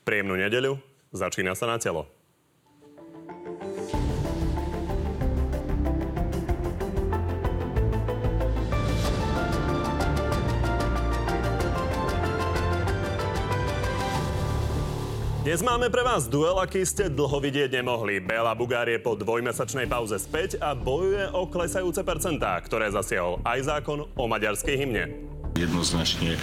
Príjemnú nedeľu, začína sa na telo. Dnes máme pre vás duel, aký ste dlho vidieť nemohli. Bela Bugár je po dvojmesačnej pauze späť a bojuje o klesajúce percentá, ktoré zasiahol aj zákon o maďarskej hymne. Jednoznačne e,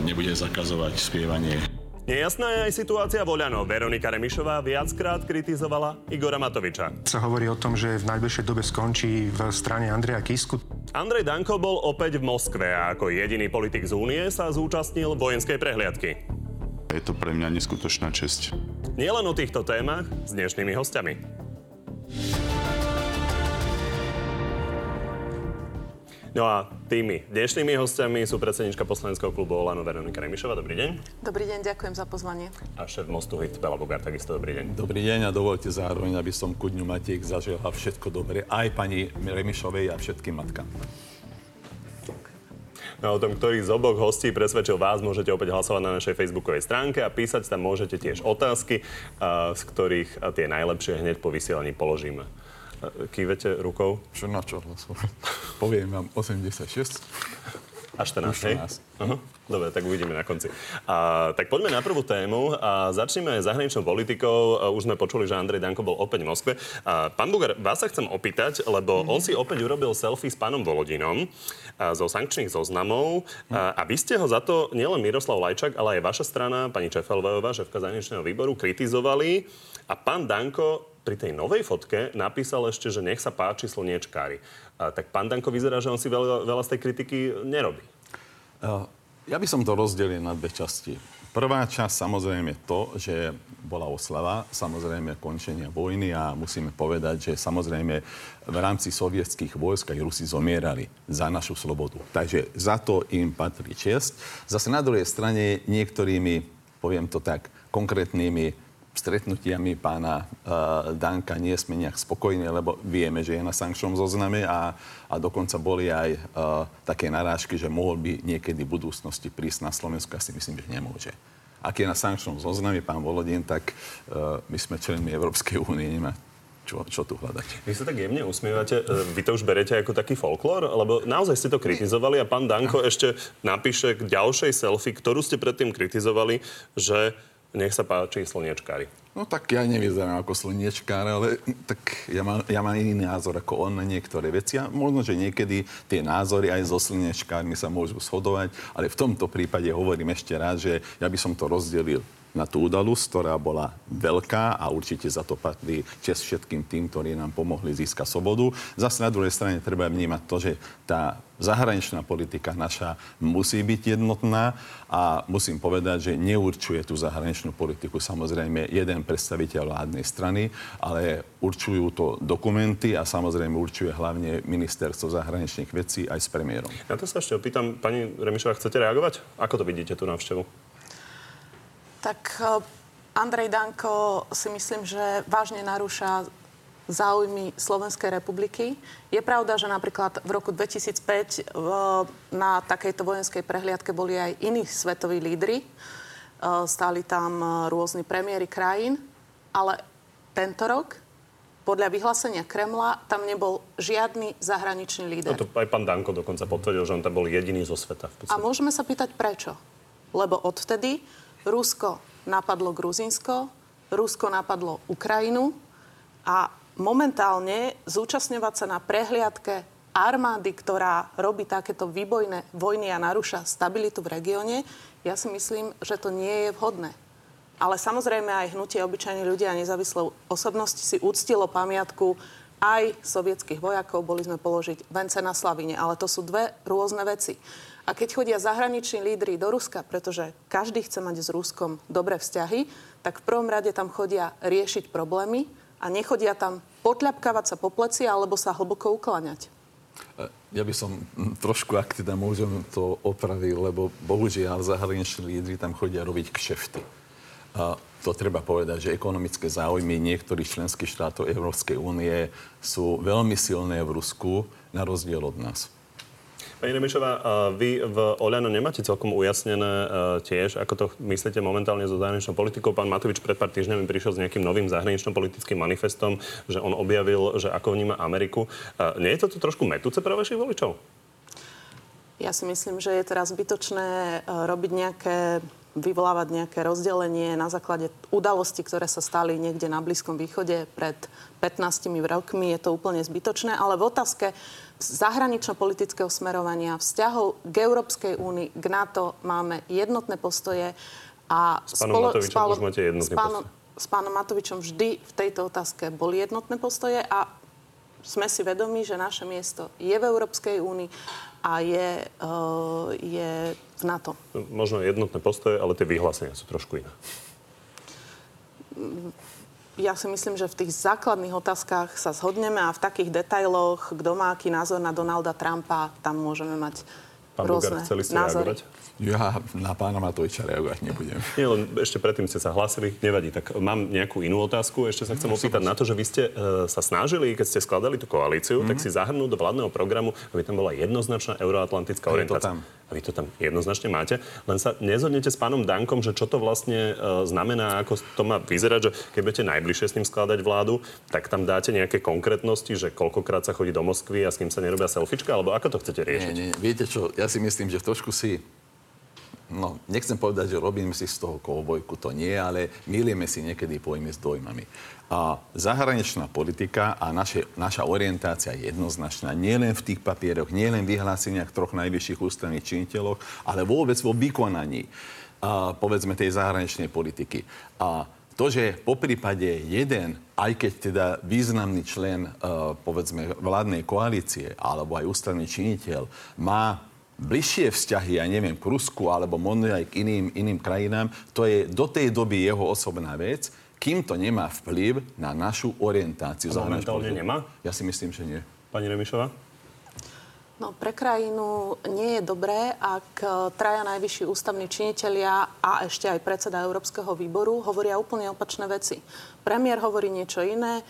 nebude zakazovať spievanie Nejasná je aj situácia Voľano. Veronika Remišová viackrát kritizovala Igora Matoviča. Sa hovorí o tom, že v najbližšej dobe skončí v strane Andreja Kisku. Andrej Danko bol opäť v Moskve a ako jediný politik z únie sa zúčastnil vojenskej prehliadky. Je to pre mňa neskutočná česť. Nielen o týchto témach s dnešnými hostiami. No a tými dnešnými hostiami sú predsednička poslaneckého klubu Olano Veronika Remišová. Dobrý deň. Dobrý deň, ďakujem za pozvanie. A šéf Mostu Hit Bela Bugár, takisto dobrý deň. Dobrý deň a dovolte zároveň, aby som ku dňu Matiek zažila všetko dobré aj pani Remišovej a všetkým matkám. No, o tom, ktorý z oboch hostí presvedčil vás, môžete opäť hlasovať na našej facebookovej stránke a písať tam môžete tiež otázky, z ktorých tie najlepšie hneď po vysielaní položíme. Kývete rukou? Čo na čo hlasovať? Poviem vám 86. A 14, hej? Uh-huh. Dobre, tak uvidíme na konci. A, tak poďme na prvú tému a začneme zahraničnou politikou. A už sme počuli, že Andrej Danko bol opäť v Moskve. A, pán Bugar, vás sa chcem opýtať, lebo mm-hmm. on si opäť urobil selfie s pánom Volodinom a, zo sankčných zoznamov. A, a vy ste ho za to, nielen Miroslav Lajčak, ale aj vaša strana, pani Čefelvejová, šéfka zahraničného výboru, kritizovali. A pán Danko pri tej novej fotke napísal ešte, že nech sa páči slniečkári. Tak pán Danko vyzerá, že on si veľa, veľa z tej kritiky nerobí. Ja by som to rozdelil na dve časti. Prvá časť samozrejme to, že bola oslava, samozrejme končenia vojny a musíme povedať, že samozrejme v rámci sovietských vojsk aj Rusi zomierali za našu slobodu. Takže za to im patrí čest. Zase na druhej strane niektorými, poviem to tak, konkrétnymi stretnutiami pána uh, Danka nie sme nejak spokojní, lebo vieme, že je na sankčnom zozname a, a dokonca boli aj uh, také narážky, že mohol by niekedy v budúcnosti prísť na Slovensku. Ja si myslím, že nemôže. Ak je na sankčnom zozname pán Volodin, tak uh, my sme členmi Európskej únie, nemá čo, čo tu hľadať. Vy sa tak jemne usmievate. Vy to už berete ako taký folklór? Lebo naozaj ste to kritizovali a pán Danko ešte napíše k ďalšej selfie, ktorú ste predtým kritizovali, že nech sa páči, slniečkári. No tak ja nevyzerám ako slniečkár, ale tak ja mám, ja mám iný názor ako on na niektoré veci. A možno, že niekedy tie názory aj so slniečkármi sa môžu shodovať, ale v tomto prípade hovorím ešte raz, že ja by som to rozdelil na tú udalosť, ktorá bola veľká a určite za to patrí čest všetkým tým, ktorí nám pomohli získať slobodu. Zase na druhej strane treba vnímať to, že tá zahraničná politika naša musí byť jednotná a musím povedať, že neurčuje tú zahraničnú politiku samozrejme jeden predstaviteľ vládnej strany, ale určujú to dokumenty a samozrejme určuje hlavne ministerstvo zahraničných vecí aj s premiérom. Ja to sa ešte opýtam, pani Remišová, chcete reagovať? Ako to vidíte, tú návštevu? Tak eh, Andrej Danko si myslím, že vážne narúša záujmy Slovenskej republiky. Je pravda, že napríklad v roku 2005 eh, na takejto vojenskej prehliadke boli aj iní svetoví lídry. Eh, stáli tam rôzni premiéry krajín, ale tento rok podľa vyhlásenia Kremla tam nebol žiadny zahraničný líder. No to aj pán Danko dokonca potvrdil, že on tam bol jediný zo sveta. V A môžeme sa pýtať prečo? Lebo odvtedy Rusko napadlo Gruzinsko, Rusko napadlo Ukrajinu a momentálne zúčastňovať sa na prehliadke armády, ktorá robí takéto výbojné vojny a narúša stabilitu v regióne, ja si myslím, že to nie je vhodné. Ale samozrejme aj hnutie obyčajní ľudia a nezávislé osobnosti si úctilo pamiatku aj sovietských vojakov. Boli sme položiť vence na Slavine, ale to sú dve rôzne veci. A keď chodia zahraniční lídry do Ruska, pretože každý chce mať s Ruskom dobré vzťahy, tak v prvom rade tam chodia riešiť problémy a nechodia tam potľapkávať sa po pleci alebo sa hlboko ukláňať. E, ja by som trošku, ak teda môžem to opraviť, lebo bohužiaľ zahraniční lídry tam chodia robiť kšefty. A to treba povedať, že ekonomické záujmy niektorých členských štátov Európskej únie sú veľmi silné v Rusku, na rozdiel od nás. Pani Remišová, vy v Oľano nemáte celkom ujasnené tiež, ako to myslíte momentálne so zahraničnou politikou. Pán Matovič pred pár týždňami prišiel s nejakým novým zahranično-politickým manifestom, že on objavil, že ako vníma Ameriku. Nie je toto trošku metúce pre vašich voličov? Ja si myslím, že je teraz zbytočné robiť nejaké vyvolávať nejaké rozdelenie na základe udalostí, ktoré sa stali niekde na Blízkom východe pred 15 rokmi. Je to úplne zbytočné, ale v otázke zahranično-politického smerovania, vzťahov k Európskej únii, k NATO máme jednotné postoje a s pánom spolo, Matovičom spalo, už máte jednotné s pánom, s pánom Matovičom vždy v tejto otázke boli jednotné postoje a sme si vedomi, že naše miesto je v Európskej únii a je, uh, je v NATO. Možno jednotné postoje, ale tie vyhlásenia sú trošku iné. Ja si myslím, že v tých základných otázkach sa zhodneme a v takých detailoch, kto má aký názor na Donalda Trumpa, tam môžeme mať Pán rôzne Bugar, chceli ste názory. reagovať? Ja na pána Matoviča reagovať nebudem. Nie, len ešte predtým ste sa hlásili, nevadí. Tak mám nejakú inú otázku. Ešte sa chcem opýtať na to, že vy ste uh, sa snažili, keď ste skladali tú koalíciu, mm-hmm. tak si zahrnúť do vládneho programu, aby tam bola jednoznačná euroatlantická orientácia. A vy to tam jednoznačne máte. Len sa nezhodnete s pánom Dankom, že čo to vlastne uh, znamená, ako to má vyzerať, že keď budete najbližšie s ním skladať vládu, tak tam dáte nejaké konkrétnosti, že koľkokrát sa chodí do Moskvy a s kým sa nerobia selfiečka, alebo ako to chcete riešiť? Nie, nie, viete čo, ja si myslím, že trošku si no, nechcem povedať, že robíme si z toho kovbojku, to nie, ale milíme si niekedy pojmy s dojmami. A zahraničná politika a naše, naša orientácia je jednoznačná. Nielen v tých papieroch, nielen v vyhláseniach troch najvyšších ústavných činiteľov, ale vôbec vo vykonaní, a, povedzme, tej zahraničnej politiky. A to, že po prípade jeden, aj keď teda významný člen, povedzme, vládnej koalície alebo aj ústavný činiteľ má bližšie vzťahy, ja neviem, k Rusku alebo možno aj k iným, iným krajinám, to je do tej doby jeho osobná vec, kým to nemá vplyv na našu orientáciu. A momentálne nemá? Ja si myslím, že nie. Pani Remišová? No, pre krajinu nie je dobré, ak e, traja najvyšší ústavní činitelia a ešte aj predseda Európskeho výboru hovoria úplne opačné veci. Premiér hovorí niečo iné, e,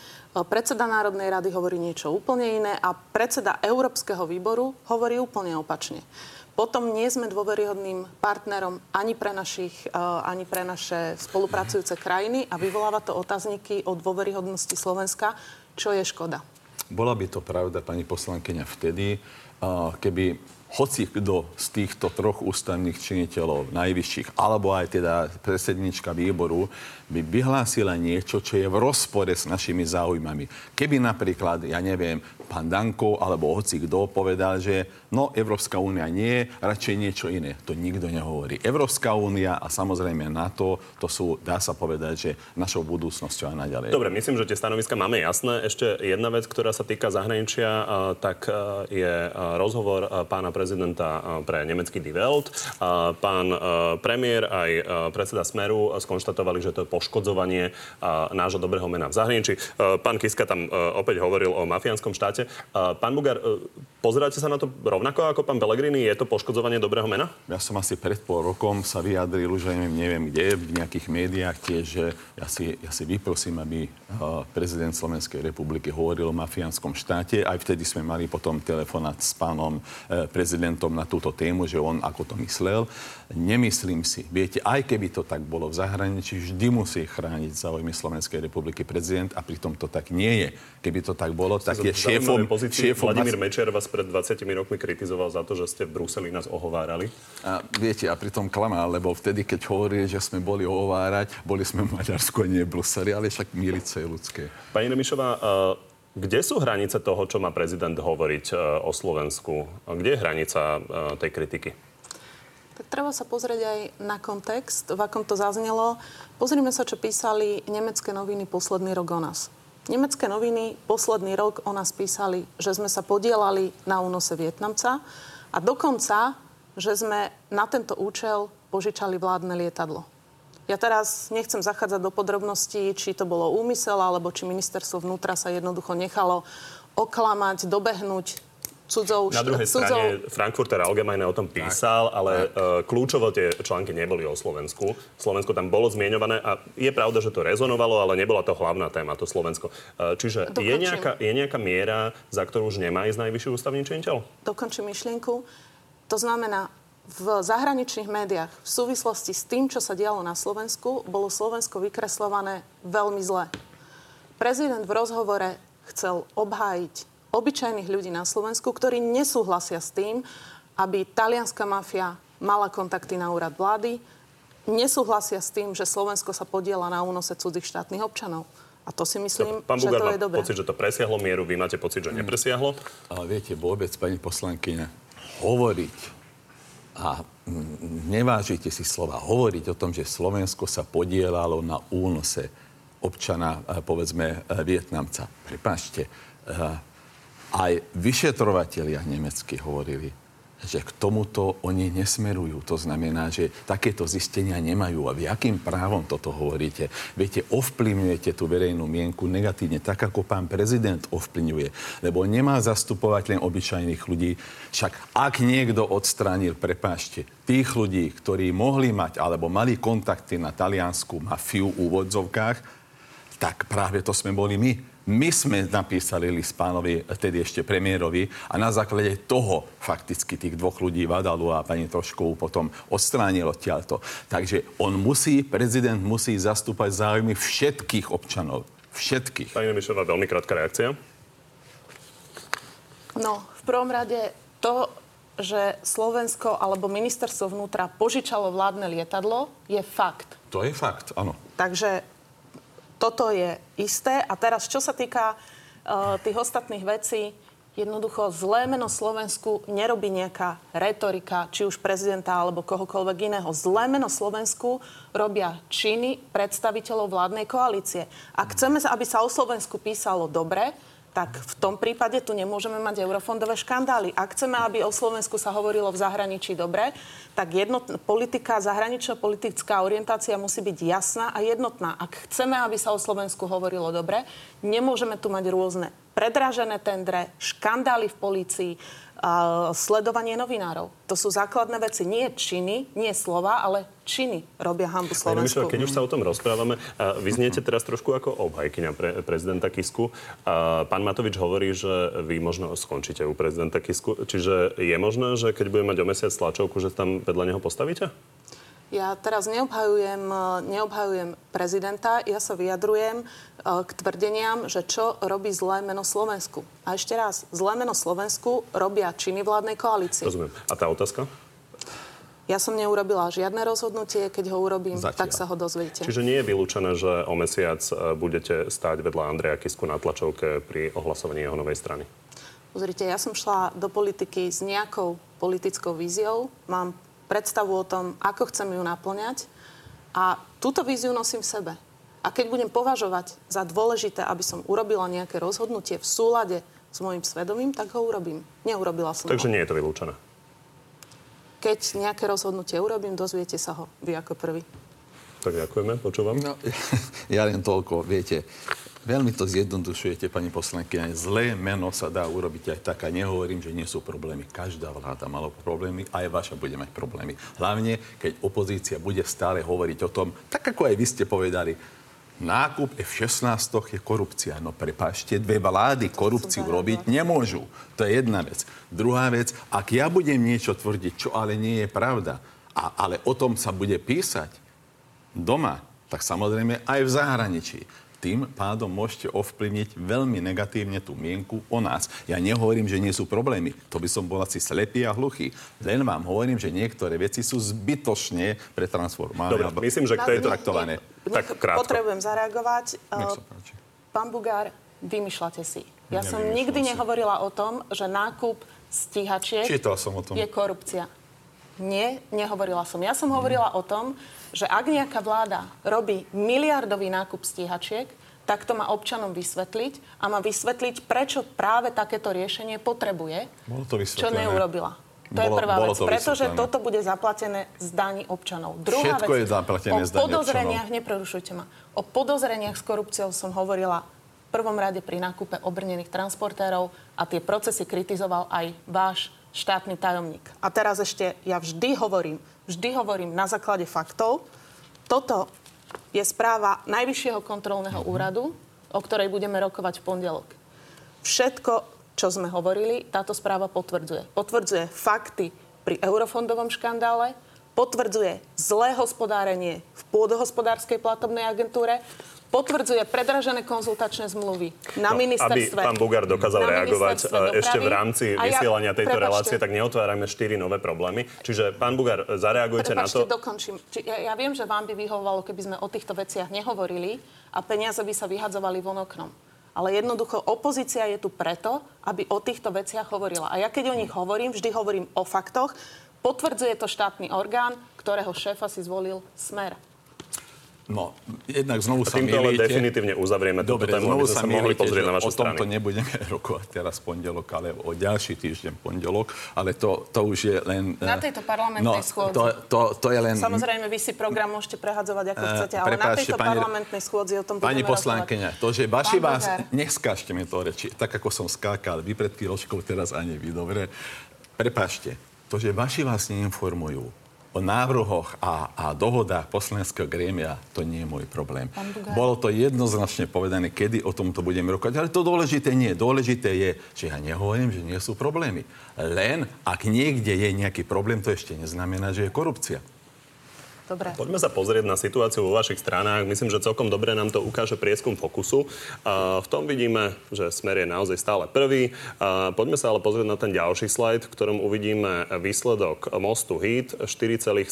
predseda Národnej rady hovorí niečo úplne iné a predseda Európskeho výboru hovorí úplne opačne. Potom nie sme dôveryhodným partnerom ani pre, našich, e, ani pre naše spolupracujúce krajiny a vyvoláva to otázniky o dôveryhodnosti Slovenska, čo je škoda. Bola by to pravda, pani poslankyňa, vtedy, keby hoci kto z týchto troch ústavných činiteľov, najvyšších, alebo aj teda predsednička výboru, by vyhlásila niečo, čo je v rozpore s našimi záujmami. Keby napríklad, ja neviem, pán Danko alebo hoci kto povedal, že no, Európska únia nie, radšej niečo iné. To nikto nehovorí. Európska únia a samozrejme NATO, to sú, dá sa povedať, že našou budúcnosťou a naďalej. Dobre, myslím, že tie stanoviska máme jasné. Ešte jedna vec, ktorá sa týka zahraničia, tak je rozhovor pána prezidenta pre nemecký Die Welt. Pán premiér aj predseda Smeru skonštatovali, že to je poškodzovanie nášho dobrého mena v zahraničí. Pán Kiska tam opäť hovoril o mafiánskom štáte. Pán Bugar, pozeráte sa na to rovnako ako pán Pellegrini? Je to poškodzovanie dobrého mena? Ja som asi pred pol rokom sa vyjadril, už neviem, neviem kde, v nejakých médiách tiež, že ja si, ja si vyprosím, aby prezident Slovenskej republiky hovoril o mafiánskom štáte. Aj vtedy sme mali potom telefonát s pánom e, prezidentom na túto tému, že on ako to myslel. Nemyslím si. Viete, aj keby to tak bolo v zahraničí, vždy musí chrániť záujmy Slovenskej republiky prezident a pritom to tak nie je. Keby to tak bolo, tak je šéfom... šéfom Vladimír Mečer vás pred 20 rokmi kritizoval za to, že ste v Bruseli nás ohovárali. A viete, a pritom klamal, lebo vtedy, keď hovorili, že sme boli ohovárať, boli sme v Maďarsku a nie v Bruseli, ale však milice je ľudské. Pani Remišová, kde sú hranice toho, čo má prezident hovoriť o Slovensku? Kde je hranica tej kritiky? Tak treba sa pozrieť aj na kontext, v akom to zaznelo. Pozrime sa, čo písali nemecké noviny posledný rok o nás. Nemecké noviny posledný rok o nás písali, že sme sa podielali na únose Vietnamca a dokonca, že sme na tento účel požičali vládne lietadlo. Ja teraz nechcem zachádzať do podrobností, či to bolo úmysel, alebo či ministerstvo vnútra sa jednoducho nechalo oklamať, dobehnúť cudzou... Na druhej cudzou... strane Frankfurter Allgemeine o tom písal, tak, ale tak. kľúčovo tie články neboli o Slovensku. Slovensko tam bolo zmienované a je pravda, že to rezonovalo, ale nebola to hlavná téma, to Slovensko. Čiže je nejaká, je nejaká miera, za ktorú už nemá ísť najvyšší ústavný činiteľ? Dokončím myšlienku. To znamená, v zahraničných médiách v súvislosti s tým, čo sa dialo na Slovensku, bolo Slovensko vykreslované veľmi zle. Prezident v rozhovore chcel obhájiť obyčajných ľudí na Slovensku, ktorí nesúhlasia s tým, aby talianská mafia mala kontakty na úrad vlády, nesúhlasia s tým, že Slovensko sa podiela na únose cudzích štátnych občanov. A to si myslím, Pán že Bugar to je dobré. pocit, že to presiahlo mieru, vy máte pocit, že nepresiahlo? Ale viete, vôbec, pani poslankyňa, hovoriť a nevážite si slova hovoriť o tom, že Slovensko sa podielalo na únose občana, eh, povedzme, eh, Vietnamca. Prepašte, eh, aj vyšetrovatelia nemecky hovorili, že k tomuto oni nesmerujú. To znamená, že takéto zistenia nemajú. A vy akým právom toto hovoríte? Viete, ovplyvňujete tú verejnú mienku negatívne, tak ako pán prezident ovplyvňuje. Lebo nemá zastupovať len obyčajných ľudí. Však ak niekto odstránil, prepášte, tých ľudí, ktorí mohli mať alebo mali kontakty na taliansku mafiu v úvodzovkách, tak práve to sme boli my my sme napísali list pánovi, tedy ešte premiérovi a na základe toho fakticky tých dvoch ľudí, Vadalu a pani Troškovú, potom odstránil odtiaľto. Takže on musí, prezident musí zastúpať záujmy všetkých občanov. Všetkých. Pani Nemišová, veľmi krátka reakcia. No, v prvom rade to, že Slovensko alebo ministerstvo vnútra požičalo vládne lietadlo, je fakt. To je fakt, áno. Takže toto je isté. A teraz, čo sa týka uh, tých ostatných vecí, jednoducho zlé meno Slovensku nerobí nejaká retorika, či už prezidenta alebo kohokoľvek iného. Zlé meno Slovensku robia činy predstaviteľov vládnej koalície. Ak chceme, aby sa o Slovensku písalo dobre, tak v tom prípade tu nemôžeme mať eurofondové škandály. Ak chceme, aby o Slovensku sa hovorilo v zahraničí dobre, tak jednot, politika, zahraničná politická orientácia musí byť jasná a jednotná. Ak chceme, aby sa o Slovensku hovorilo dobre, nemôžeme tu mať rôzne predražené tendre, škandály v polícii, sledovanie novinárov. To sú základné veci. Nie činy, nie slova, ale činy robia hambu Slovensku. keď už sa o tom rozprávame, vy zniete teraz trošku ako obhajkyňa pre prezidenta Kisku. Pán Matovič hovorí, že vy možno skončíte u prezidenta Kisku. Čiže je možné, že keď bude mať o mesiac tlačovku, že tam vedľa neho postavíte? Ja teraz neobhajujem, neobhajujem prezidenta, ja sa vyjadrujem e, k tvrdeniam, že čo robí zlé meno Slovensku. A ešte raz, zlé meno Slovensku robia činy vládnej koalície. Rozumiem. A tá otázka? Ja som neurobila žiadne rozhodnutie, keď ho urobím, Zatiaľ. tak sa ho dozviete. Čiže nie je vylúčené, že o mesiac e, budete stáť vedľa Andreja Kisku na tlačovke pri ohlasovaní jeho novej strany? Pozrite, ja som šla do politiky s nejakou politickou víziou. Mám predstavu o tom, ako chcem ju naplňať. A túto víziu nosím v sebe. A keď budem považovať za dôležité, aby som urobila nejaké rozhodnutie v súlade s môjim svedomím, tak ho urobím. Neurobila som Takže ho. nie je to vylúčené. Keď nejaké rozhodnutie urobím, dozviete sa ho vy ako prvý. Tak ďakujeme, počúvam. No, ja len toľko, viete, Veľmi to zjednodušujete, pani poslankyňa. Zlé meno sa dá urobiť aj tak. A nehovorím, že nie sú problémy. Každá vláda mala problémy, aj vaša bude mať problémy. Hlavne, keď opozícia bude stále hovoriť o tom, tak ako aj vy ste povedali, nákup F-16 je korupcia. No prepáčte, dve vlády korupciu robiť nemôžu. To je jedna vec. Druhá vec, ak ja budem niečo tvrdiť, čo ale nie je pravda, a, ale o tom sa bude písať doma, tak samozrejme aj v zahraničí tým pádom môžete ovplyvniť veľmi negatívne tú mienku o nás. Ja nehovorím, že nie sú problémy. To by som bol asi slepý a hluchý. Len vám hovorím, že niektoré veci sú zbytočne pretransformované. Dobre, myslím, že k tejto... traktované. Tak krátko. Potrebujem zareagovať. Pán Bugár, vymýšľate si. Ja som nikdy si. nehovorila o tom, že nákup stíhačiek som o tom. je korupcia. Nie, nehovorila som. Ja som hovorila o tom, že ak nejaká vláda robí miliardový nákup stíhačiek, tak to má občanom vysvetliť a má vysvetliť, prečo práve takéto riešenie potrebuje, Bolo to čo neurobila. To bolo, je prvá vec, to pretože toto bude zaplatené z daní občanov. Druhá Všetko vec, je zaplatené z daní podozreniach, neprerušujte ma, o podozreniach s korupciou som hovorila prvom rade pri nákupe obrnených transportérov a tie procesy kritizoval aj váš štátny tajomník. A teraz ešte ja vždy hovorím, vždy hovorím na základe faktov. Toto je správa Najvyššieho kontrolného úradu, o ktorej budeme rokovať v pondelok. Všetko, čo sme hovorili, táto správa potvrdzuje. Potvrdzuje fakty pri eurofondovom škandále, potvrdzuje zlé hospodárenie v pôdohospodárskej platobnej agentúre, potvrdzuje predražené konzultačné zmluvy na no, ministerstve. Aby pán Bugár dokázal reagovať e, ešte v rámci ja, vysielania tejto prepačte, relácie, tak neotvárame štyri nové problémy. Čiže pán Bugár, zareagujte prepačte, na to. dokončím. Či, ja, ja viem, že vám by vyhovovalo, keby sme o týchto veciach nehovorili a peniaze by sa vyhadzovali von oknom. Ale jednoducho opozícia je tu preto, aby o týchto veciach hovorila. A ja keď o nich hovorím, vždy hovorím o faktoch. Potvrdzuje to štátny orgán, ktorého šéfa si zvolil Smer. No, jednak znovu sa milíte. ale definitívne uzavrieme Dobre, túto tému, aby sa, sa mohli pozrieť na vašu o tomto strany. nebudeme rokovať teraz pondelok, ale o ďalší týždeň pondelok, ale to, to už je len... Na tejto parlamentnej no, schôdzi. To, to, to je len... Samozrejme, vy si program môžete prehadzovať ako uh, chcete, ale prepáčte, na tejto pani, parlamentnej schôdzi o tom Pani poslankyňa, to, že vaši vás... Neskážte mi to reči, tak ako som skákal, vy pred chvíľočkou, teraz ani vy, dobre? Prepáčte, to, že vaši vás neinformujú, o návrhoch a, a dohodách poslaneckého grémia, to nie je môj problém. Bolo to jednoznačne povedané, kedy o tomto budeme rokovať, ale to dôležité nie. Dôležité je, že ja nehovorím, že nie sú problémy. Len ak niekde je nejaký problém, to ešte neznamená, že je korupcia. Dobre. Poďme sa pozrieť na situáciu vo vašich stranách. Myslím, že celkom dobre nám to ukáže prieskum Fokusu. v tom vidíme, že Smer je naozaj stále prvý. poďme sa ale pozrieť na ten ďalší slajd, v ktorom uvidíme výsledok mostu HIT 4,7%.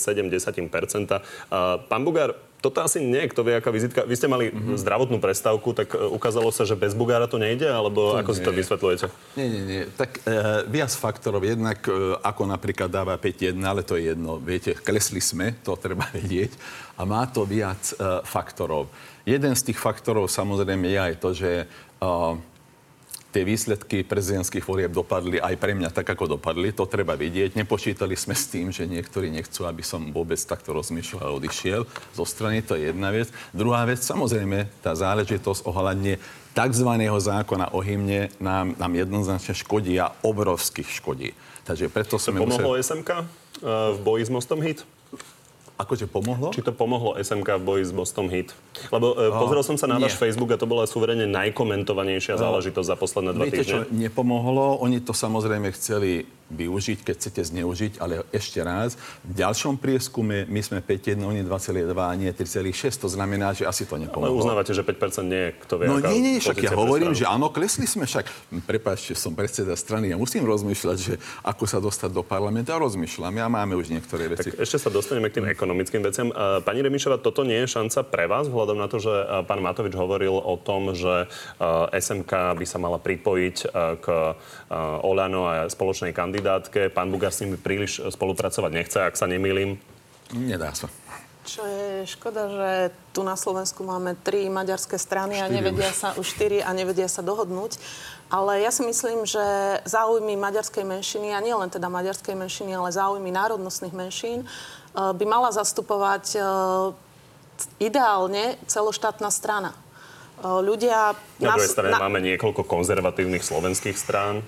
pán Bugár, toto asi nie, kto vie, aká vizitka. Vy ste mali mm-hmm. zdravotnú prestávku, tak e, ukázalo sa, že bez Bugára to nejde, alebo to ako nie. si to vysvetľujete? Nie, nie, nie. Tak e, viac faktorov. Jednak, e, ako napríklad dáva 5-1, ale to je jedno. Viete, klesli sme, to treba vedieť. A má to viac e, faktorov. Jeden z tých faktorov samozrejme je aj to, že e, tie výsledky prezidentských volieb dopadli aj pre mňa tak, ako dopadli. To treba vidieť. Nepočítali sme s tým, že niektorí nechcú, aby som vôbec takto rozmýšľal a odišiel zo strany. To je jedna vec. Druhá vec, samozrejme, tá záležitosť ohľadne tzv. zákona o hymne nám, nám jednoznačne škodí a obrovských škodí. Takže preto sme Pomohlo museli... SMK uh, v boji s mostom HIT? Akože pomohlo? Či to pomohlo SMK v boji s Boston Hit? Lebo e, pozrel som sa na váš Facebook a to bola suverene najkomentovanejšia záležitosť za posledné dva Viete, týždne. čo nepomohlo? Oni to samozrejme chceli využiť, keď chcete zneužiť, ale ešte raz, v ďalšom prieskume my sme 5,1, oni 2,2 a nie 3,6, to znamená, že asi to nepomohlo. Ale uznávate, že 5% nie je, kto vie, No nie, nie, však ja hovorím, že áno, klesli sme však. Prepačte, som predseda strany, ja musím rozmýšľať, že ako sa dostať do parlamentu a rozmýšľam. Ja máme už niektoré veci. Tak ešte sa dostaneme k tým ekonomickým veciam. Pani Remišova, toto nie je šanca pre vás, vzhľadom na to, že pán Matovič hovoril o tom, že SMK by sa mala pripojiť k Olano a spoločnej kandidátke kandidátke. Pán Bugár s nimi príliš spolupracovať nechce, ak sa nemýlim. Nedá sa. Čo je škoda, že tu na Slovensku máme tri maďarské strany a nevedia sa už štyri a nevedia sa dohodnúť. Ale ja si myslím, že záujmy maďarskej menšiny, a nie len teda maďarskej menšiny, ale záujmy národnostných menšín, eh, by mala zastupovať eh, ideálne celoštátna strana. Ľudia... Na druhej strane na... máme niekoľko konzervatívnych slovenských strán.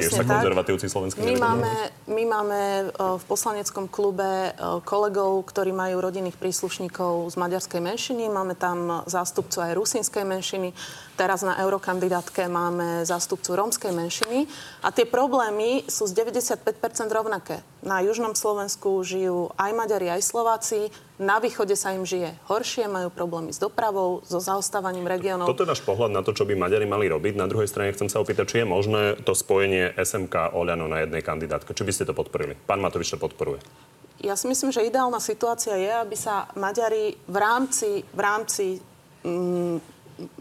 Tiež sa konzervatívci slovenskí my máme, my máme v poslaneckom klube kolegov, ktorí majú rodinných príslušníkov z maďarskej menšiny. Máme tam zástupcu aj rusínskej menšiny. Teraz na eurokandidátke máme zástupcu rómskej menšiny. A tie problémy sú z 95% rovnaké. Na južnom Slovensku žijú aj Maďari, aj Slováci. Na východe sa im žije horšie, majú problémy s dopravou, so zaostávaním regiónov. Toto je náš pohľad na to, čo by Maďari mali robiť. Na druhej strane chcem sa opýtať, či je možné to spojenie SMK Oľano na jednej kandidátke. Či by ste to podporili? Pán Matovič to podporuje. Ja si myslím, že ideálna situácia je, aby sa Maďari v rámci, v rámci mm,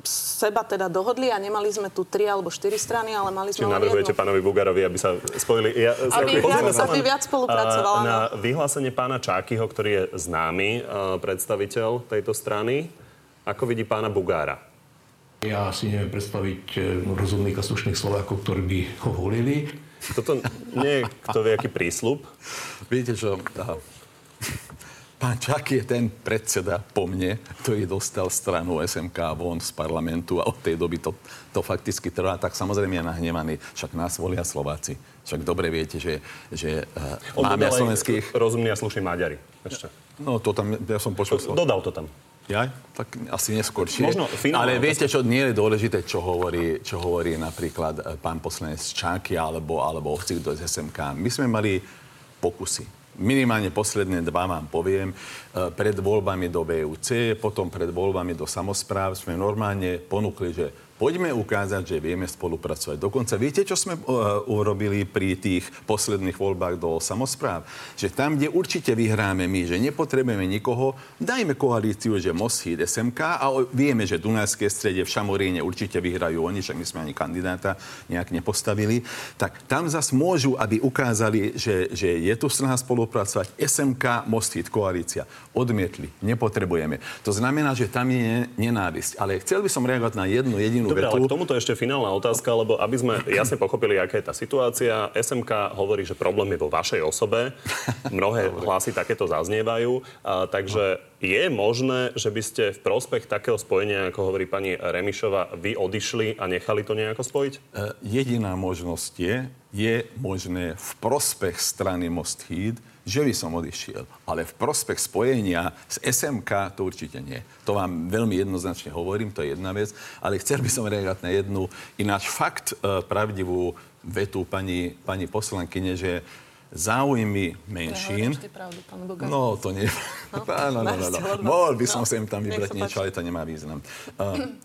seba teda dohodli a nemali sme tu tri alebo štyri strany, ale mali sme Čiže navrhujete pánovi Bugarovi, aby sa spojili... Ja, aby viac, sa by viac spolupracovala. Na vyhlásenie pána Čákyho, ktorý je známy predstaviteľ tejto strany, ako vidí pána Bugára? Ja si neviem predstaviť e, rozumných a slušných Slovákov, ktorí by ho volili. Toto nie je kto vie, aký prísľub. Viete čo, pán Čak je ten predseda po mne, ktorý dostal stranu SMK von z parlamentu a od tej doby to, to fakticky trvá, tak samozrejme je nahnevaný. Však nás volia Slováci. Však dobre viete, že, že uh, máme slovenských... Rozumní a slušní Maďari. Ešte. No to tam, ja som počul... Dodal to tam. Ja? Tak asi neskôršie. Možno Ale viete, čo nie je dôležité, čo hovorí, čo hovorí napríklad eh, pán poslanec Čáky alebo, alebo ovci z SMK. My sme mali pokusy. Minimálne posledné dva vám poviem. Eh, pred voľbami do VUC, potom pred voľbami do samozpráv sme normálne ponúkli, že Poďme ukázať, že vieme spolupracovať. Dokonca viete, čo sme uh, urobili pri tých posledných voľbách do samozpráv? Že tam, kde určite vyhráme my, že nepotrebujeme nikoho, dajme koalíciu, že Moshid, SMK a vieme, že Dunajské strede v Šamoríne určite vyhrajú oni, však my sme ani kandidáta nejak nepostavili. Tak tam zas môžu, aby ukázali, že, že je tu snaha spolupracovať. SMK, Moshid, koalícia. Odmietli. Nepotrebujeme. To znamená, že tam je nenávisť. Ale chcel by som reagovať na jednu jedinú Dobre, vetu. ale k tomuto ešte finálna otázka, lebo aby sme jasne pochopili, aká je tá situácia. SMK hovorí, že problém je vo vašej osobe. Mnohé hlasy takéto zaznievajú. A, takže je možné, že by ste v prospech takého spojenia, ako hovorí pani Remišova, vy odišli a nechali to nejako spojiť? Uh, jediná možnosť je, je možné v prospech strany Most Heat že by som odišiel. Ale v prospech spojenia s SMK to určite nie. To vám veľmi jednoznačne hovorím, to je jedna vec. Ale chcel by som reagovať na jednu ináč fakt e, pravdivú vetu pani, pani poslankyne, že záujmy menšín... Pravdu, no, to nie... No, no, no, no, no. Mohol by som no. sem tam vybrať niečo, ale to nemá význam. Uh,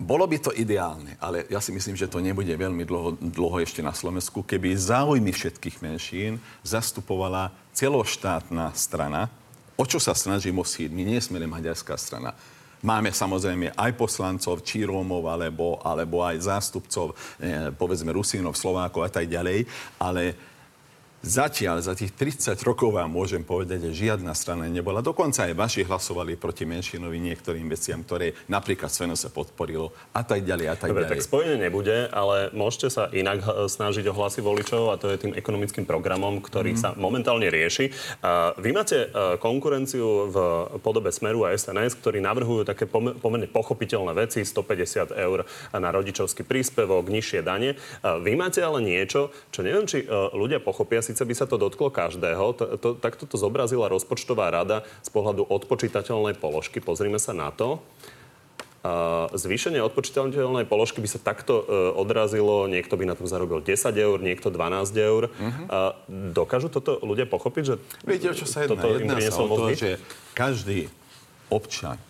bolo by to ideálne, ale ja si myslím, že to nebude veľmi dlho, dlho ešte na Slovensku, keby záujmy všetkých menšín zastupovala celoštátna strana. O čo sa snaží Mosíd? My nie sme len maďarská strana. Máme samozrejme aj poslancov, či Rómov, alebo, alebo aj zástupcov, eh, povedzme, Rusínov, Slovákov a tak ďalej, ale Zatiaľ, za tých 30 rokov vám môžem povedať, že žiadna strana nebola. Dokonca aj vaši hlasovali proti menšinovi niektorým veciam, ktoré napríklad Sveno sa podporilo a tak ďalej a tak Dobre, ďalej. tak spojenie nebude, ale môžete sa inak snažiť o hlasy voličov a to je tým ekonomickým programom, ktorý mm. sa momentálne rieši. vy máte e, konkurenciu v podobe Smeru a SNS, ktorí navrhujú také pomerne pochopiteľné veci, 150 eur na rodičovský príspevok, nižšie dane. vy máte ale niečo, čo neviem, či ľudia pochopia síce by sa to dotklo každého, to, to, takto to zobrazila rozpočtová rada z pohľadu odpočítateľnej položky. Pozrime sa na to. Zvýšenie odpočítateľnej položky by sa takto uh, odrazilo, niekto by na tom zarobil 10 eur, niekto 12 eur. Uh-huh. Uh, dokážu toto ľudia pochopiť, že Viete, o čo sa jedná? Toto jedná sa o to, že každý občan,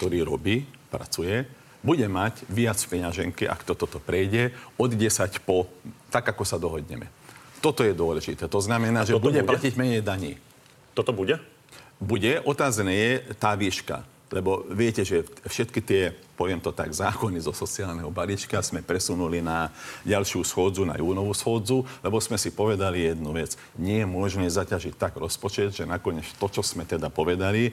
ktorý robí, pracuje, bude mať viac peňaženky, ak to toto prejde, od 10 po, tak ako sa dohodneme. Toto je dôležité. To znamená, že bude, bude platiť menej daní. Toto bude? Bude. Otázne je tá výška. Lebo viete, že všetky tie, poviem to tak, zákony zo sociálneho balíčka sme presunuli na ďalšiu schôdzu, na júnovú schôdzu, lebo sme si povedali jednu vec. Nie je možné zaťažiť tak rozpočet, že nakoniec to, čo sme teda povedali, e,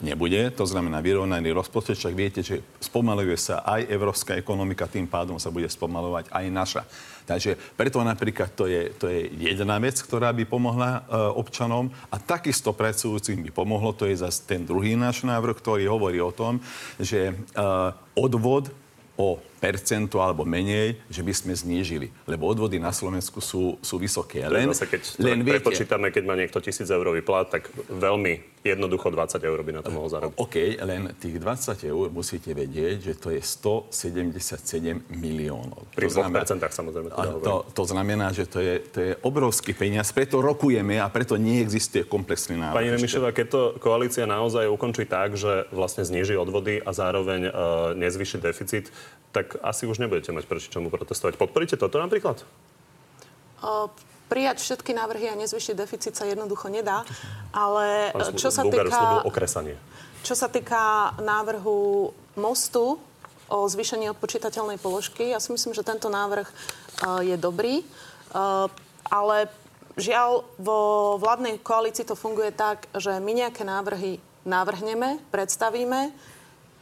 nebude. To znamená vyrovnaný rozpočet, však viete, že spomaluje sa aj európska ekonomika, tým pádom sa bude spomalovať aj naša. Takže preto napríklad to je, to je jedna vec, ktorá by pomohla uh, občanom. A takisto pracujúcim by pomohlo, to je zase ten druhý náš návrh, ktorý hovorí o tom, že uh, odvod o percento alebo menej, že by sme znížili. Lebo odvody na Slovensku sú, sú vysoké. Len, zase, keď len viete, prepočítame, keď má niekto tisíc eurový plat, tak veľmi jednoducho 20 eur by na to mohol zarobiť. OK, len tých 20 eur musíte vedieť, že to je 177 miliónov. Pri 2% znamená, samozrejme. Teda to, to znamená, že to je, to je obrovský peniaz, preto rokujeme a preto neexistuje komplexný návrh. Pani Remišová, keď to koalícia naozaj ukončí tak, že vlastne zniží odvody a zároveň uh, nezvyši deficit, tak asi už nebudete mať proti čomu protestovať. Podporíte toto napríklad? O, prijať všetky návrhy a nezvyšiť deficit sa jednoducho nedá, ale čo sa týka... okresanie. Čo sa týka návrhu mostu o zvýšení odpočítateľnej položky, ja si myslím, že tento návrh uh, je dobrý, uh, ale žiaľ, vo vládnej koalícii to funguje tak, že my nejaké návrhy navrhneme, predstavíme,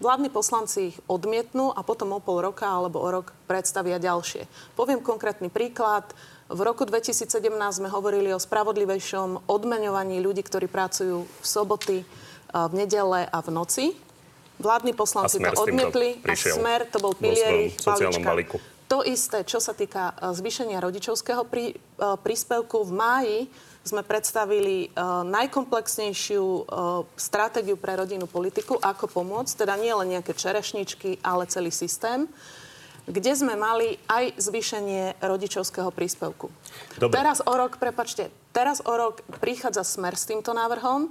Vládni poslanci ich odmietnú a potom o pol roka alebo o rok predstavia ďalšie. Poviem konkrétny príklad. V roku 2017 sme hovorili o spravodlivejšom odmeňovaní ľudí, ktorí pracujú v soboty, v nedele a v noci. Vládni poslanci to odmietli a smer to bol pilier ich balíčka. To isté, čo sa týka zvýšenia rodičovského prí, príspevku v máji, sme predstavili uh, najkomplexnejšiu uh, stratégiu pre rodinnú politiku, ako pomôcť, teda nie len nejaké čerešničky, ale celý systém kde sme mali aj zvýšenie rodičovského príspevku. Dobre. Teraz o rok, prepačte, teraz o rok prichádza smer s týmto návrhom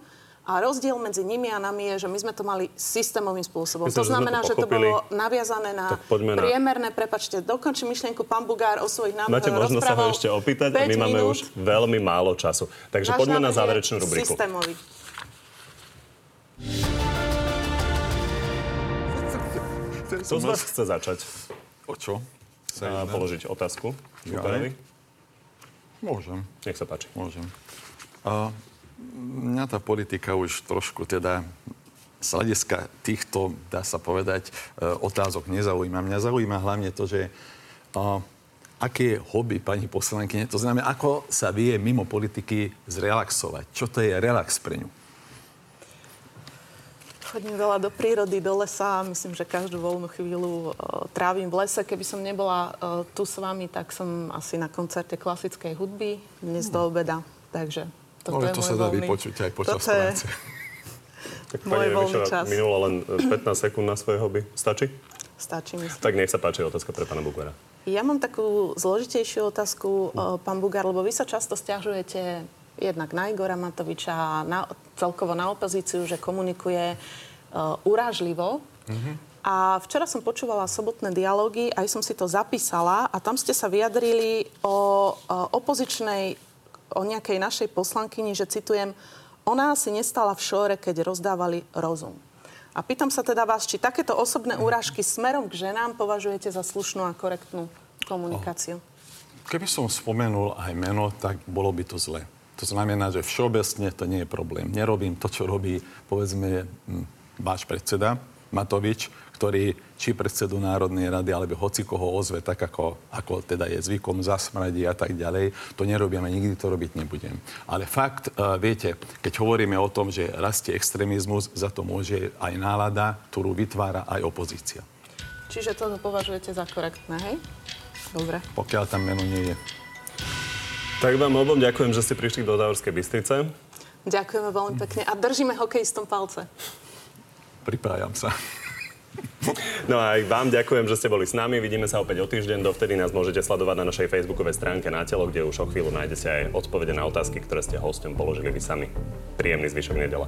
a rozdiel medzi nimi a nami je, že my sme to mali systémovým spôsobom. Myslím, to znamená, že, to, že to bolo naviazané na na... priemerné, prepačte, dokončím myšlienku, pán Bugár o svojich návrhoch Máte možnosť sa ho ešte opýtať a my minút. máme už veľmi málo času. Takže Váš poďme na záverečnú rubriku. Systémový. Kto z vás chce začať? O čo? A položiť otázku. Ja, Môžem. Nech sa páči. Môžem. A mňa tá politika už trošku teda z hľadiska týchto, dá sa povedať, e, otázok nezaujíma. Mňa zaujíma hlavne to, že a, aké je hobby pani poslankyne, to znamená, ako sa vie mimo politiky zrelaxovať. Čo to je relax pre ňu? Chodím veľa do prírody, do lesa. Myslím, že každú voľnú chvíľu uh, trávim v lese. Keby som nebola uh, tu s vami, tak som asi na koncerte klasickej hudby dnes do obeda. Takže toto Ale to sa dá vypočuť aj počas Toto práce. Tak pani Remišová minula len 15 e, sekúnd na svoje hobby. Stačí? Stačí, myslím. Tak nech sa páči otázka pre pána Bugara. Ja mám takú zložitejšiu otázku, uh, pán Bugar, lebo vy sa často stiažujete jednak na Igora Matoviča a na, celkovo na opozíciu, že komunikuje uh, urážlivo. Mm-hmm. A včera som počúvala sobotné dialógy, aj som si to zapísala a tam ste sa vyjadrili o, o opozičnej o nejakej našej poslankyni, že citujem, ona si nestala v šóre, keď rozdávali rozum. A pýtam sa teda vás, či takéto osobné úražky smerom k ženám považujete za slušnú a korektnú komunikáciu? Keby som spomenul aj meno, tak bolo by to zle. To znamená, že všeobecne to nie je problém. Nerobím to, čo robí, povedzme, váš predseda Matovič, ktorý či predsedu Národnej rady, alebo hoci koho ozve, tak ako, ako teda je zvykom, zasmradí a tak ďalej. To nerobím a nikdy to robiť nebudem. Ale fakt, uh, viete, keď hovoríme o tom, že rastie extrémizmus, za to môže aj nálada, ktorú vytvára aj opozícia. Čiže to považujete za korektné, hej? Dobre. Pokiaľ tam meno nie je. Tak vám obom ďakujem, že ste prišli do Dávskej Bystrice. Ďakujeme veľmi pekne a držíme hokejistom palce. Pripájam sa. No a aj vám ďakujem, že ste boli s nami. Vidíme sa opäť o týždeň. Dovtedy nás môžete sledovať na našej facebookovej stránke na telo, kde už o chvíľu nájdete aj odpovede na otázky, ktoré ste hostom položili vy sami. Príjemný zvyšok nedele.